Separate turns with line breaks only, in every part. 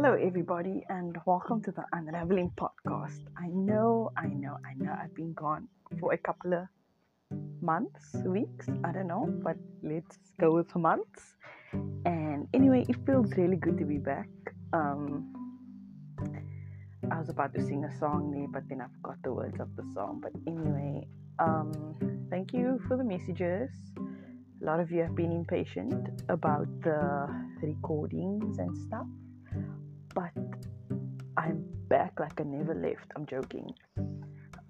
Hello, everybody, and welcome to the Unraveling Podcast. I know, I know, I know I've been gone for a couple of months, weeks, I don't know, but let's go with months. And anyway, it feels really good to be back. Um, I was about to sing a song there, but then I forgot the words of the song. But anyway, um, thank you for the messages. A lot of you have been impatient about the recordings and stuff like I never left. I'm joking.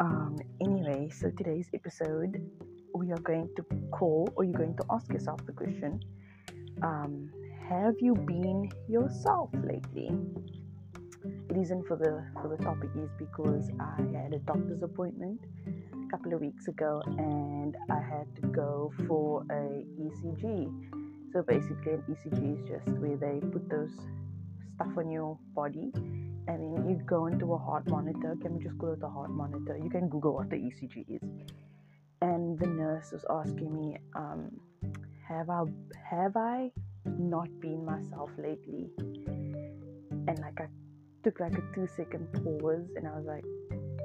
Um, anyway, so today's episode, we are going to call, or you're going to ask yourself the question um, Have you been yourself lately? Reason for the for the topic is because I had a doctor's appointment a couple of weeks ago and I had to go for a ECG. So basically, an ECG is just where they put those stuff on your body and then you go into a heart monitor. Can we just call it a heart monitor? You can Google what the ECG is. And the nurse was asking me, um, have I have I not been myself lately? And like I took like a two second pause and I was like,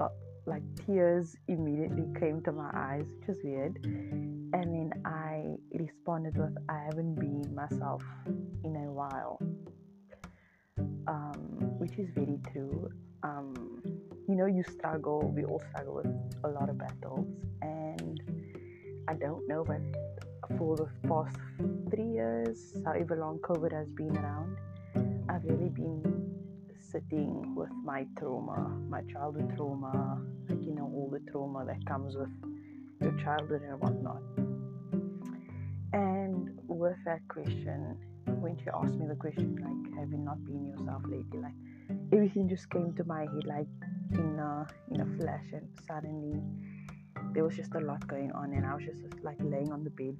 oh, like tears immediately came to my eyes, which is weird. And then I responded with, I haven't been myself in a while um, which is very true. Um, you know, you struggle, we all struggle with a lot of battles, and I don't know, but for the past three years, however long COVID has been around, I've really been sitting with my trauma, my childhood trauma, like you know, all the trauma that comes with your childhood and whatnot. And with that question, when she asked me the question like have you not been yourself lately? Like everything just came to my head like in a in a flash and suddenly there was just a lot going on and I was just like laying on the bed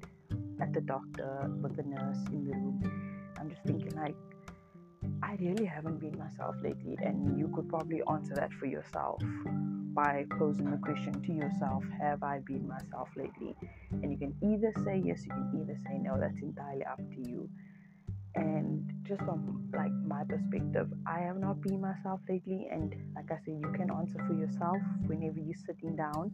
at the doctor with the nurse in the room. I'm just thinking like I really haven't been myself lately and you could probably answer that for yourself by posing the question to yourself have I been myself lately? And you can either say yes you can either say no that's entirely up to you. And just from like my perspective i have not been myself lately and like i said you can answer for yourself whenever you're sitting down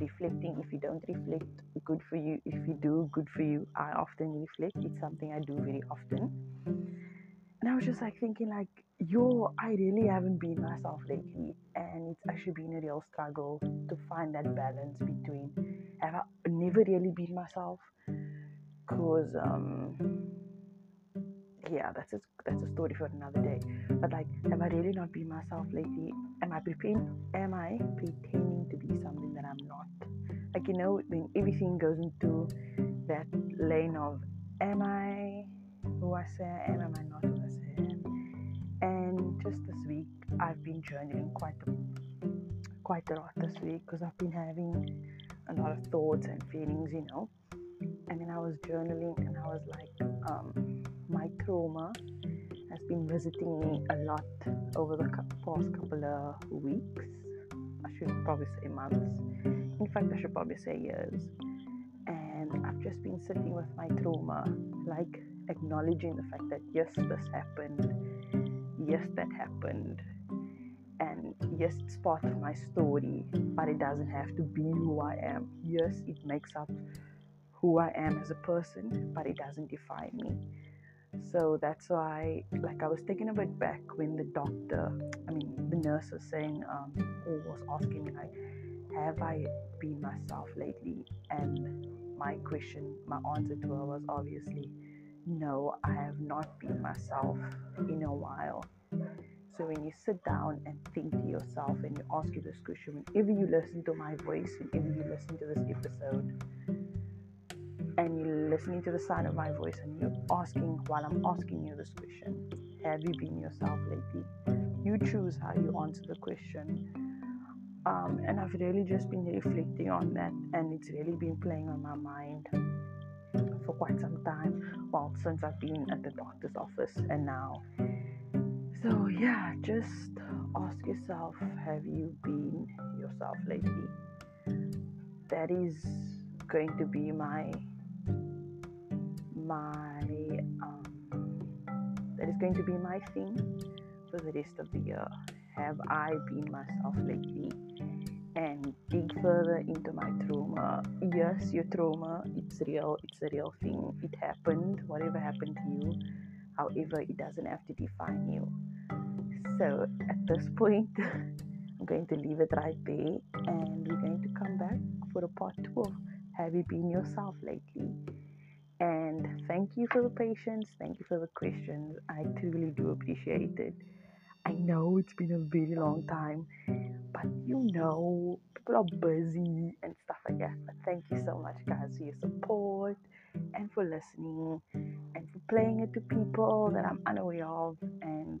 reflecting. If you don't reflect good for you. If you do good for you. I often reflect. It's something i do very often. And i was just like thinking like yo i really haven't been myself lately and it's actually been a real struggle to find that balance between have i never really been myself because um yeah, that's a, that's a story for another day. But like, have I really not been myself lately? Am I pretending? Am I pretending to be something that I'm not? Like you know, when everything goes into that lane of, am I who I say I am? Am I not just this week, I've been journaling quite a, quite a lot this week because I've been having a lot of thoughts and feelings, you know. And then I was journaling, and I was like, um, my trauma has been visiting me a lot over the past couple of weeks. I should probably say months. In fact, I should probably say years. And I've just been sitting with my trauma, like acknowledging the fact that yes, this happened, yes, that happened, and yes, it's part of my story, but it doesn't have to be who I am. Yes, it makes up who I am as a person, but it doesn't define me. So that's why, like, I was taken a bit back when the doctor, I mean, the nurse was saying, um, or was asking me, like, have I been myself lately? And my question, my answer to her was obviously, no, I have not been myself in a while. So when you sit down and think to yourself and you ask you this question, whenever you listen to my voice, whenever you listen to this episode, and you're listening to the sound of my voice and you're asking while I'm asking you this question Have you been yourself lately? You choose how you answer the question. Um, and I've really just been reflecting on that, and it's really been playing on my mind for quite some time. Well, since I've been at the doctor's office and now. Yeah, just ask yourself Have you been yourself lately? That is going to be my my um, that is going to be my thing for the rest of the year. Have I been myself lately? And dig further into my trauma. Yes, your trauma, it's real, it's a real thing. It happened, whatever happened to you. However, it doesn't have to define you. So at this point, I'm going to leave it right there and we're going to come back for a part two of Have You Been Yourself Lately? And thank you for the patience. Thank you for the questions. I truly do appreciate it. I know it's been a very long time, but you know, people are busy and stuff like that. But thank you so much, guys, for your support and for listening and for playing it to people that I'm unaware of. And